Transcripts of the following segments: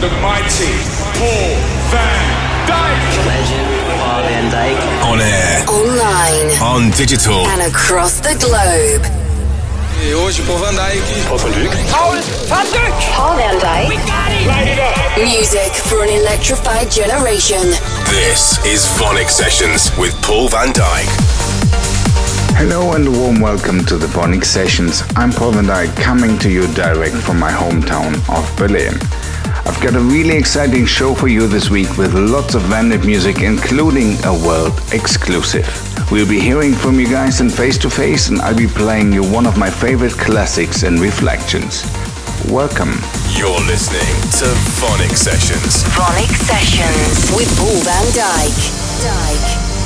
the mighty Paul van Dyk. Legend Paul van Dyk. On air, Online on digital. and across the globe. E hoje, Paul van Dyk. Paul van Dyk. Paul van Dyk. Music for an electrified generation. This is VONYC Sessions with Paul van Dyk. Hello and a warm welcome to the VONYC Sessions. I'm Paul van Dyk coming to you direct from my hometown of Berlin. I've got a really exciting show for you this week with lots of Vandit music, including a world exclusive. We'll be hearing from you guys in face to face, and I'll be playing you one of my favorite classics and reflections. Welcome. You're listening to VONYC Sessions. VONYC Sessions with Paul van Dyk. Dyke.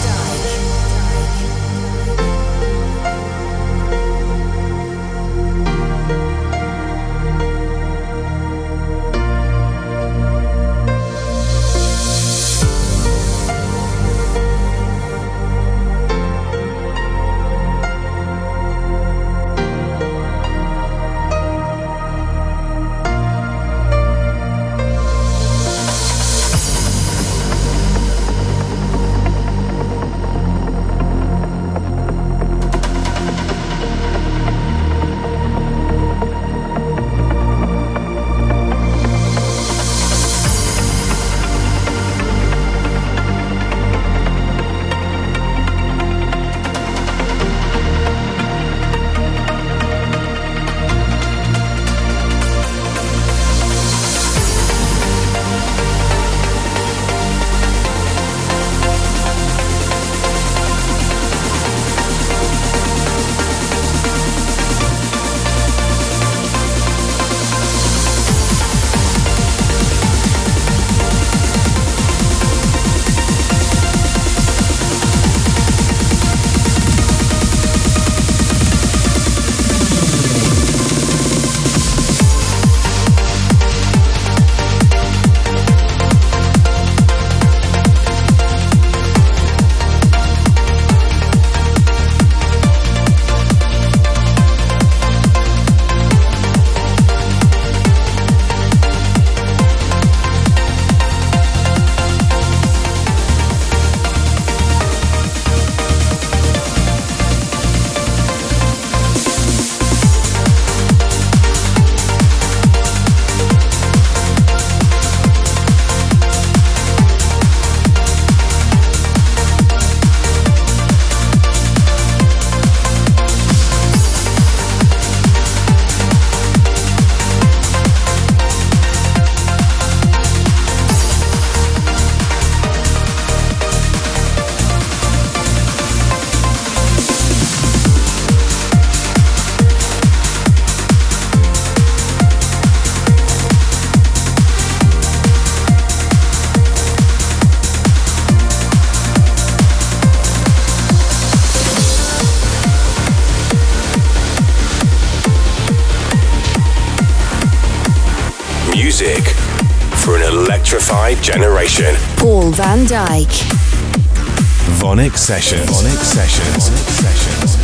Van Dyk. VONYC Sessions. VONYC Sessions. VONYC Sessions.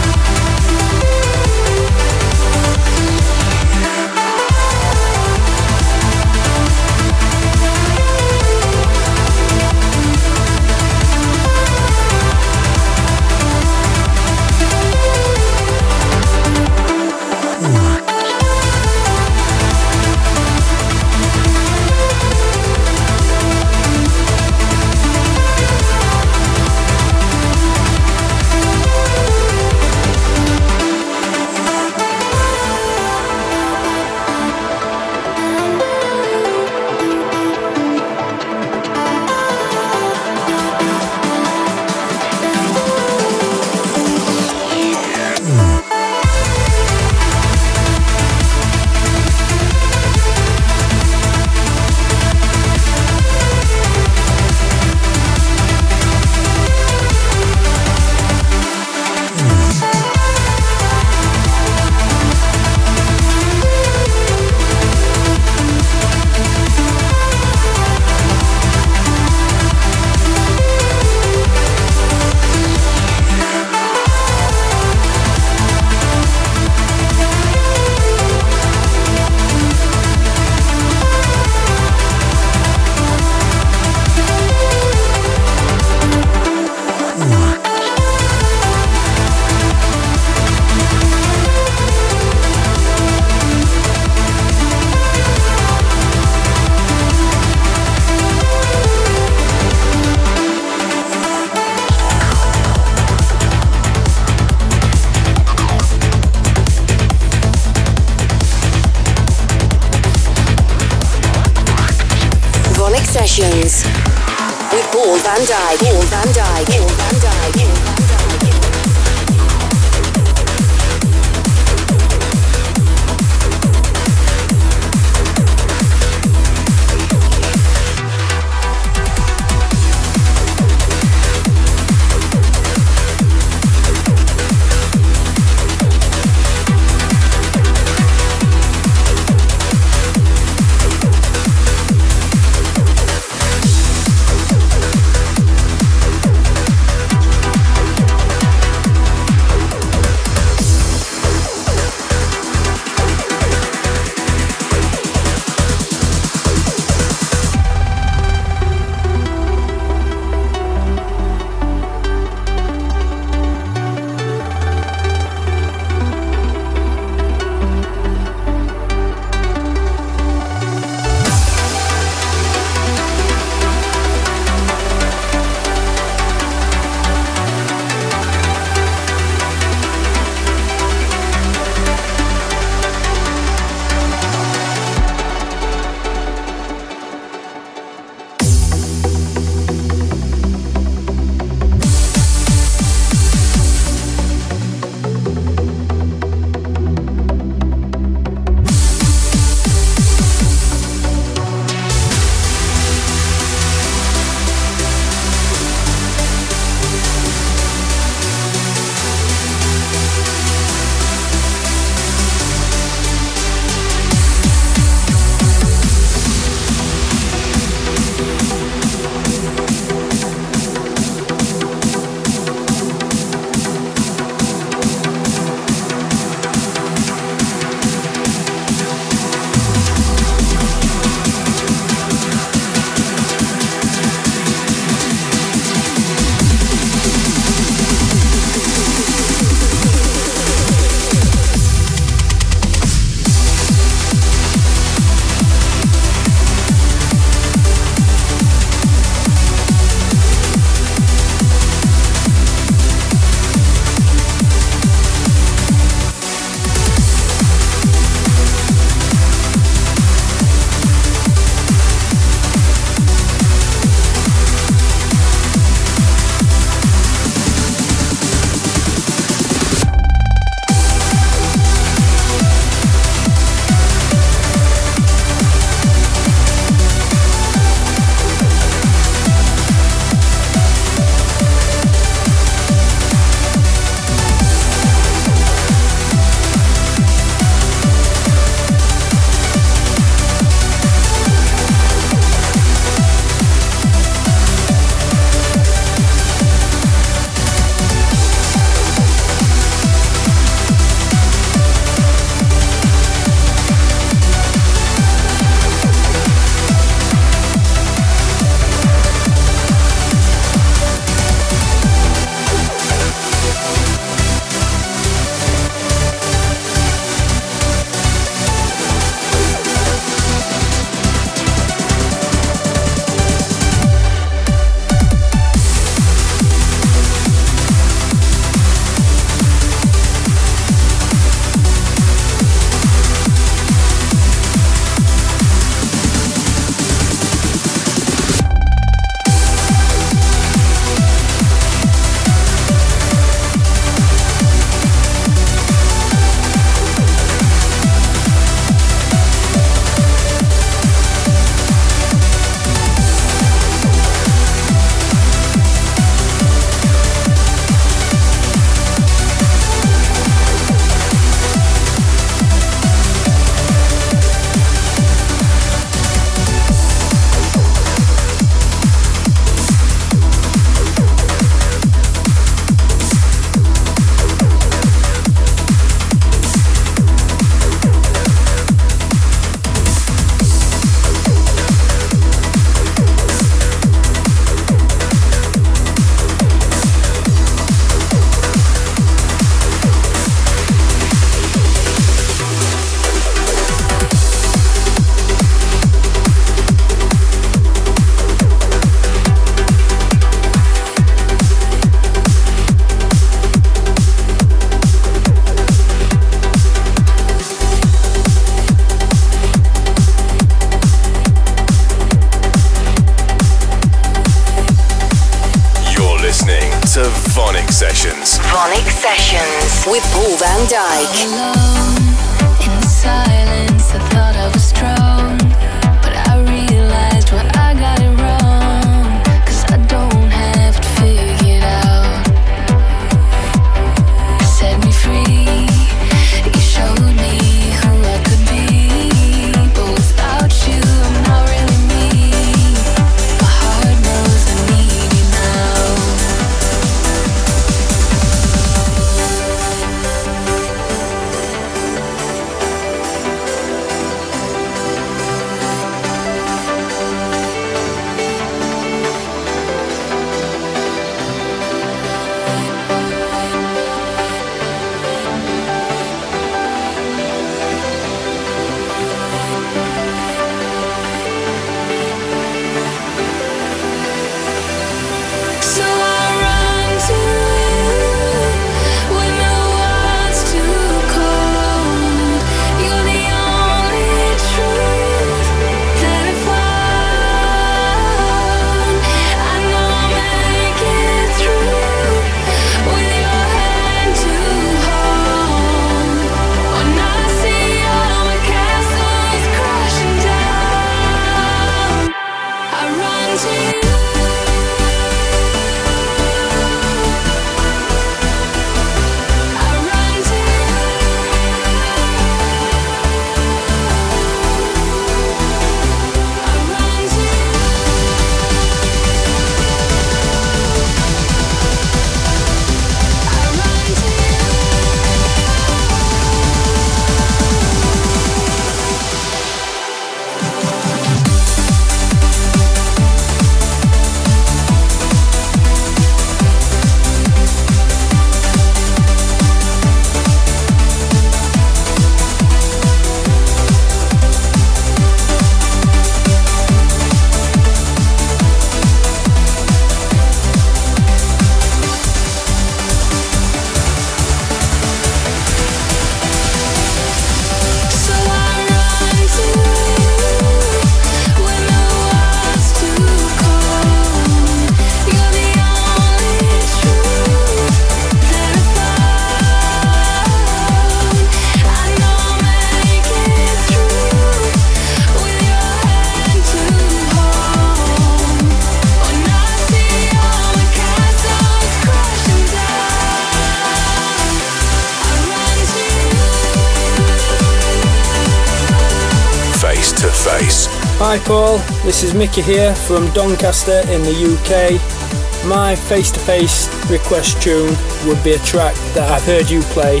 this is Mickey here from Doncaster in the UK. My face to face request tune would be a track that I've heard you play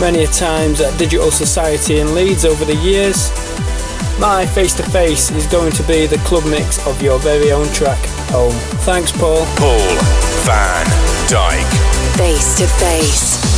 many a times at Digital Society in Leeds over the years. My face to face is going to be the club mix of your very own track, Home. Thanks, Paul. Paul Van Dyk. Face to face.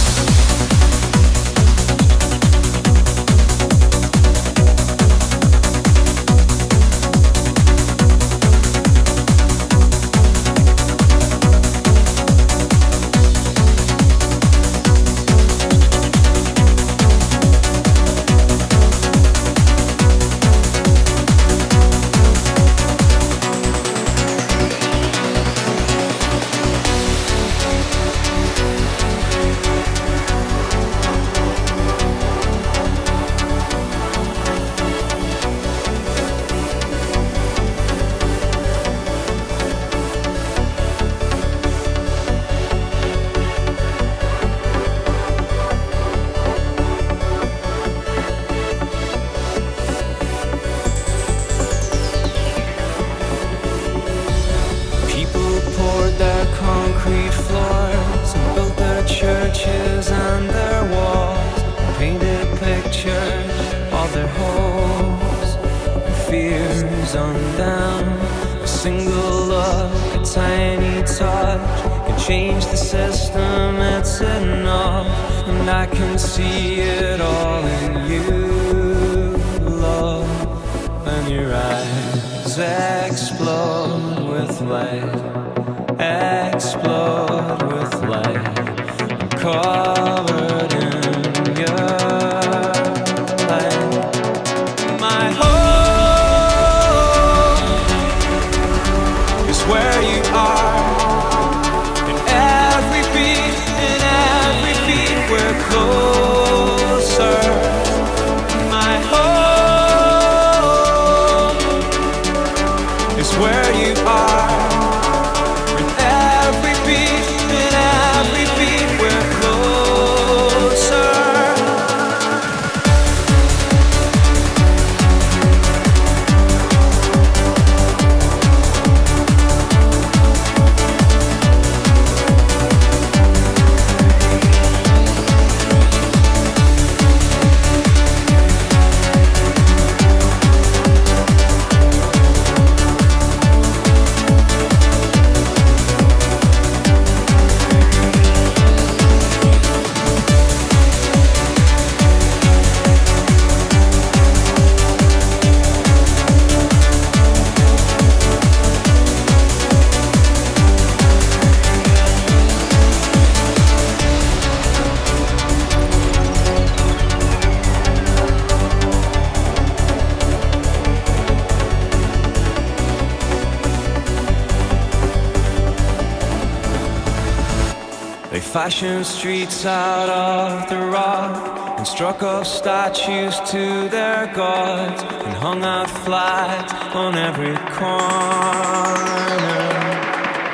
Fashioned streets out of the rock and struck up statues to their gods and hung out flags on every corner.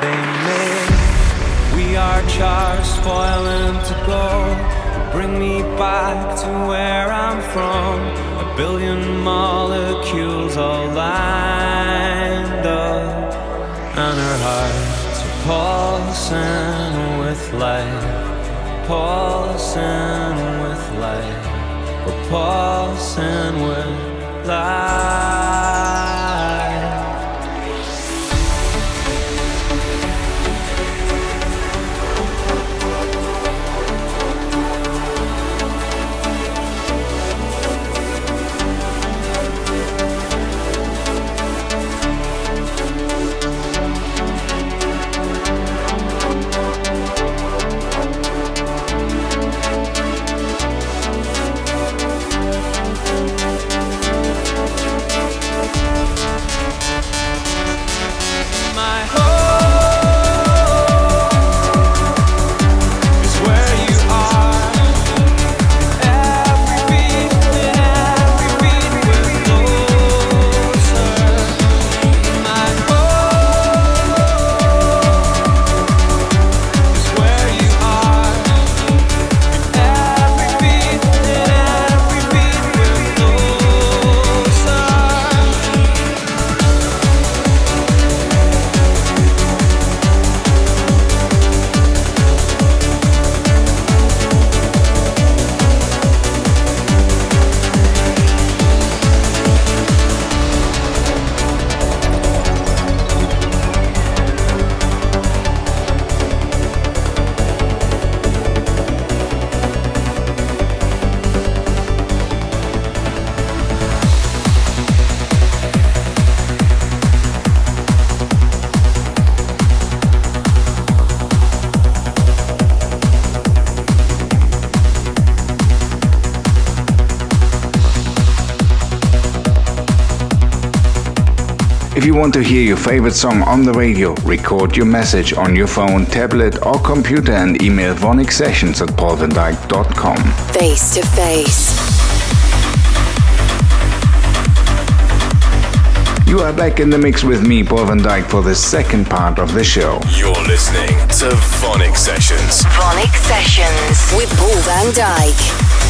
They made we are charged, spoiling to go. Bring me back to where I'm from. A billion molecules all lined up, and our hearts are pulsing with life, pulsing with life. We're pulsing with life. If you want to hear your favorite song on the radio, record your message on your phone, tablet, or computer and email VONYC Sessions at paulvandyk.com. Face to face. You are back in the mix with me, Paul Van Dyk, for the second part of the show. You're listening to VONYC Sessions. VONYC Sessions with Paul Van Dyk.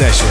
VONYC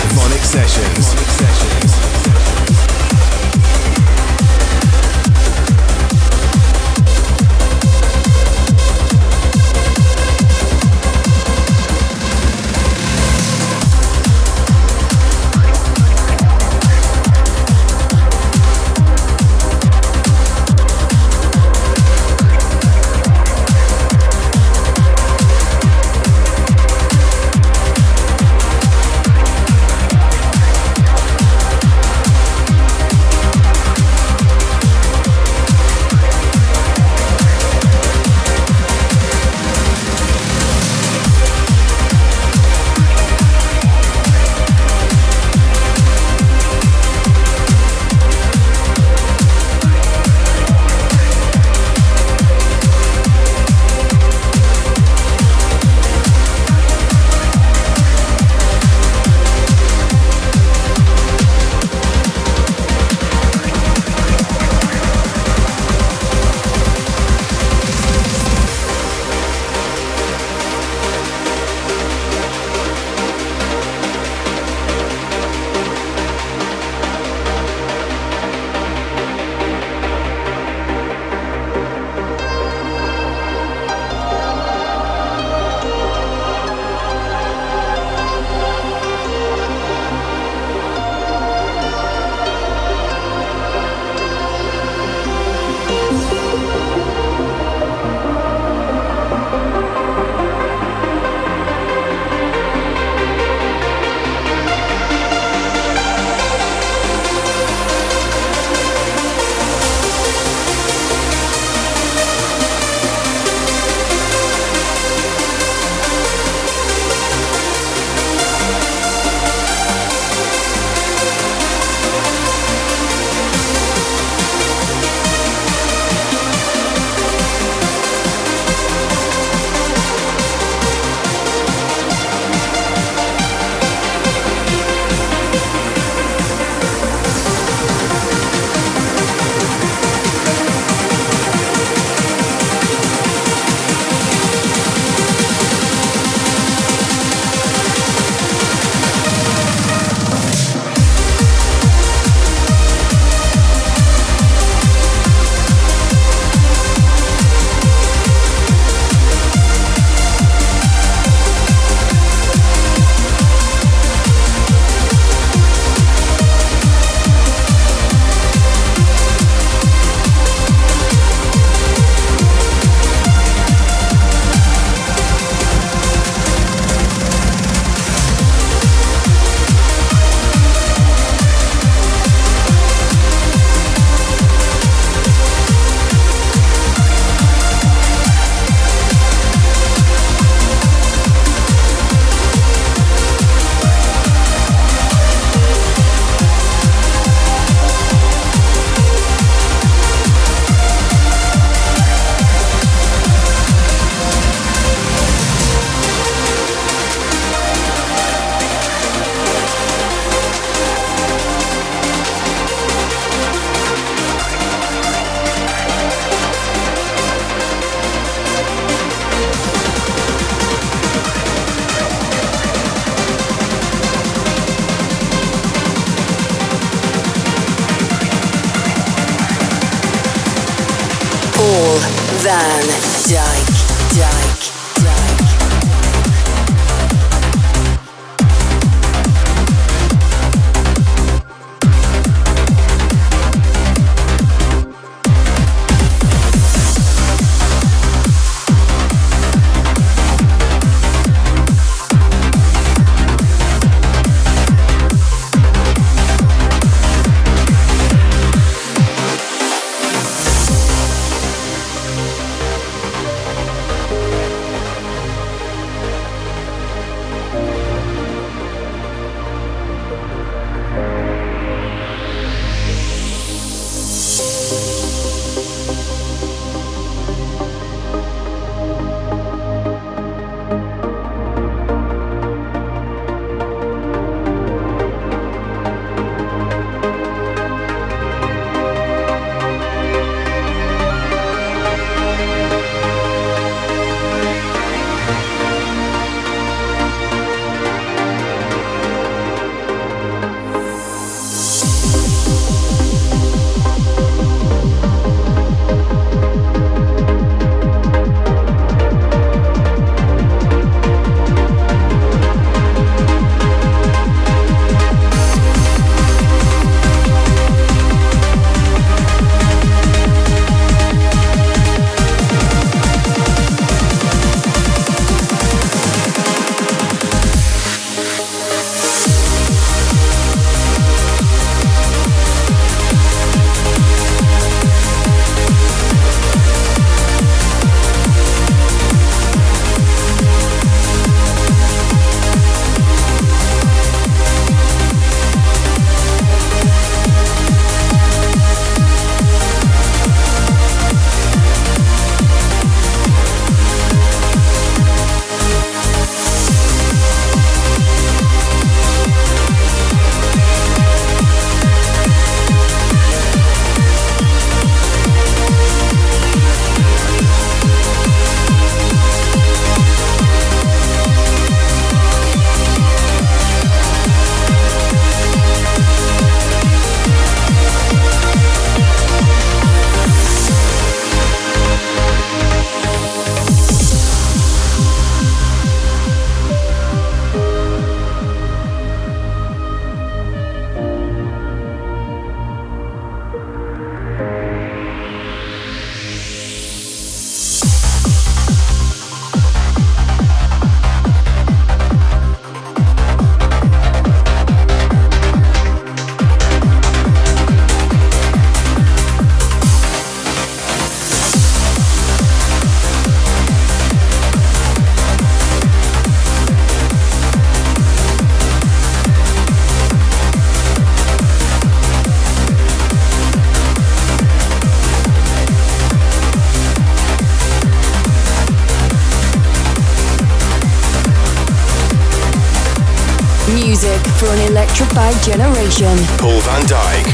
an generation. Paul van Dyk.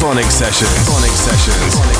VONYC Sessions. VONYC Sessions. VONYC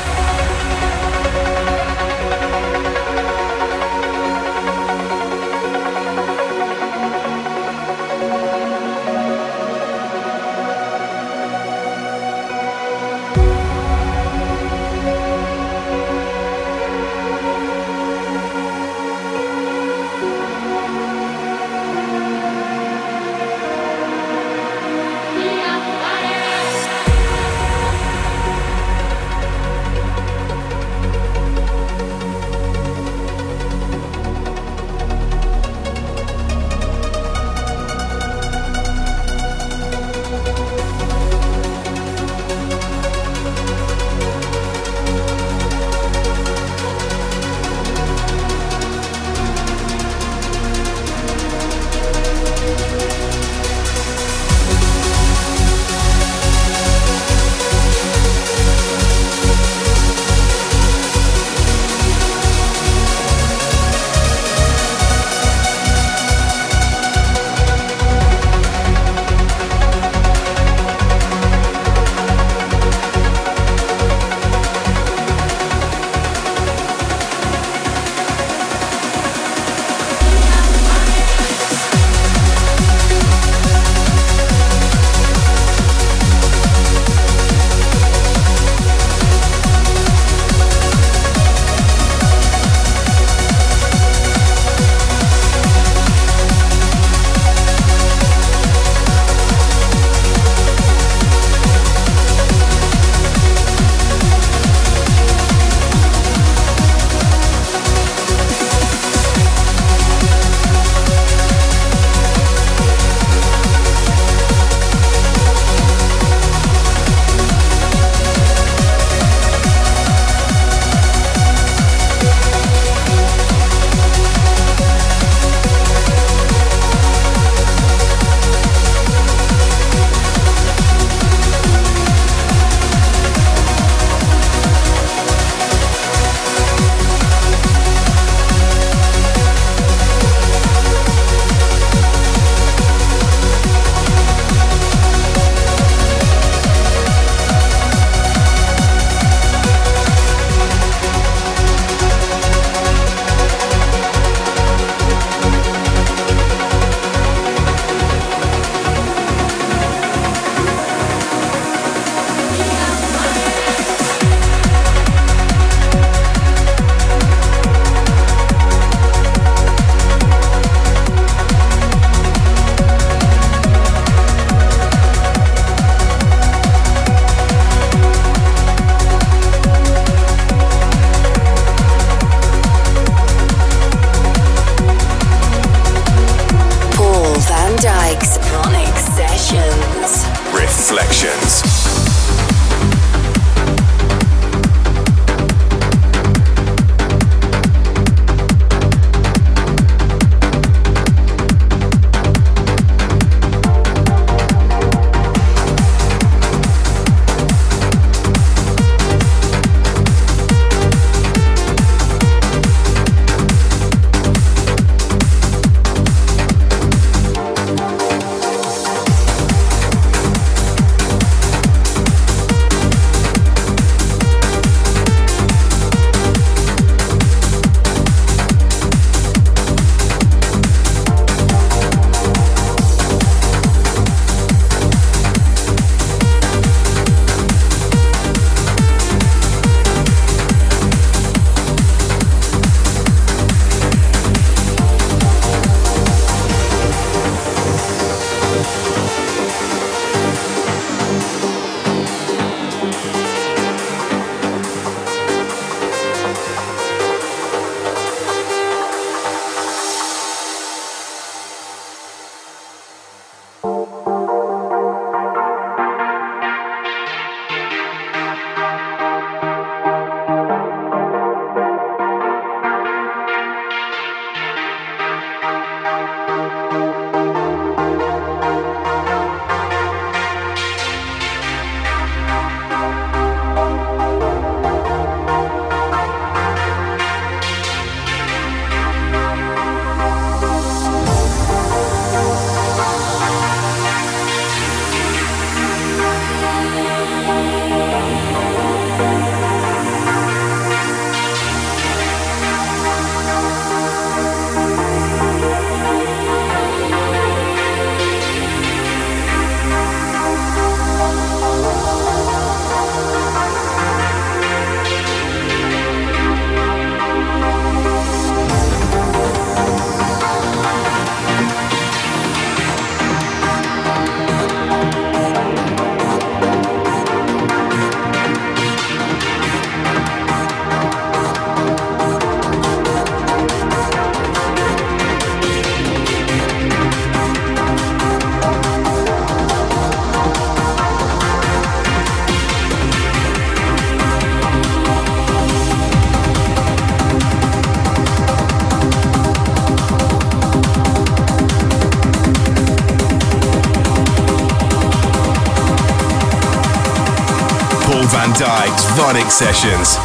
VONYC Sessions.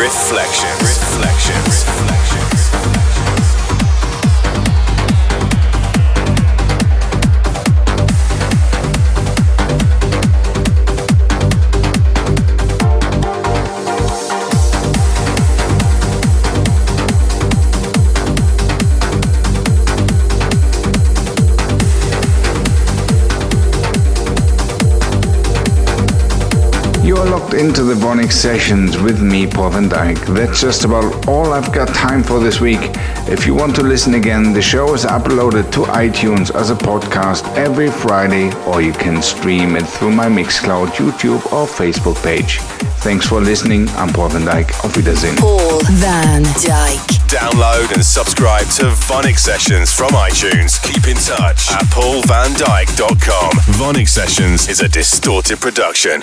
Reflections. Reflections. Into the VONYC sessions with me, Paul van Dyk. That's just about all I've got time for this week. If you want to listen again, the show is uploaded to iTunes as a podcast every Friday, or you can stream it through my Mixcloud, YouTube, or Facebook page. Thanks for listening. I'm Paul van Dyk. Auf Wiedersehen. Paul van Dyk. Download and subscribe to VONYC Sessions from iTunes. Keep in touch at paulvandyk.com. VONYC Sessions is a distorted production.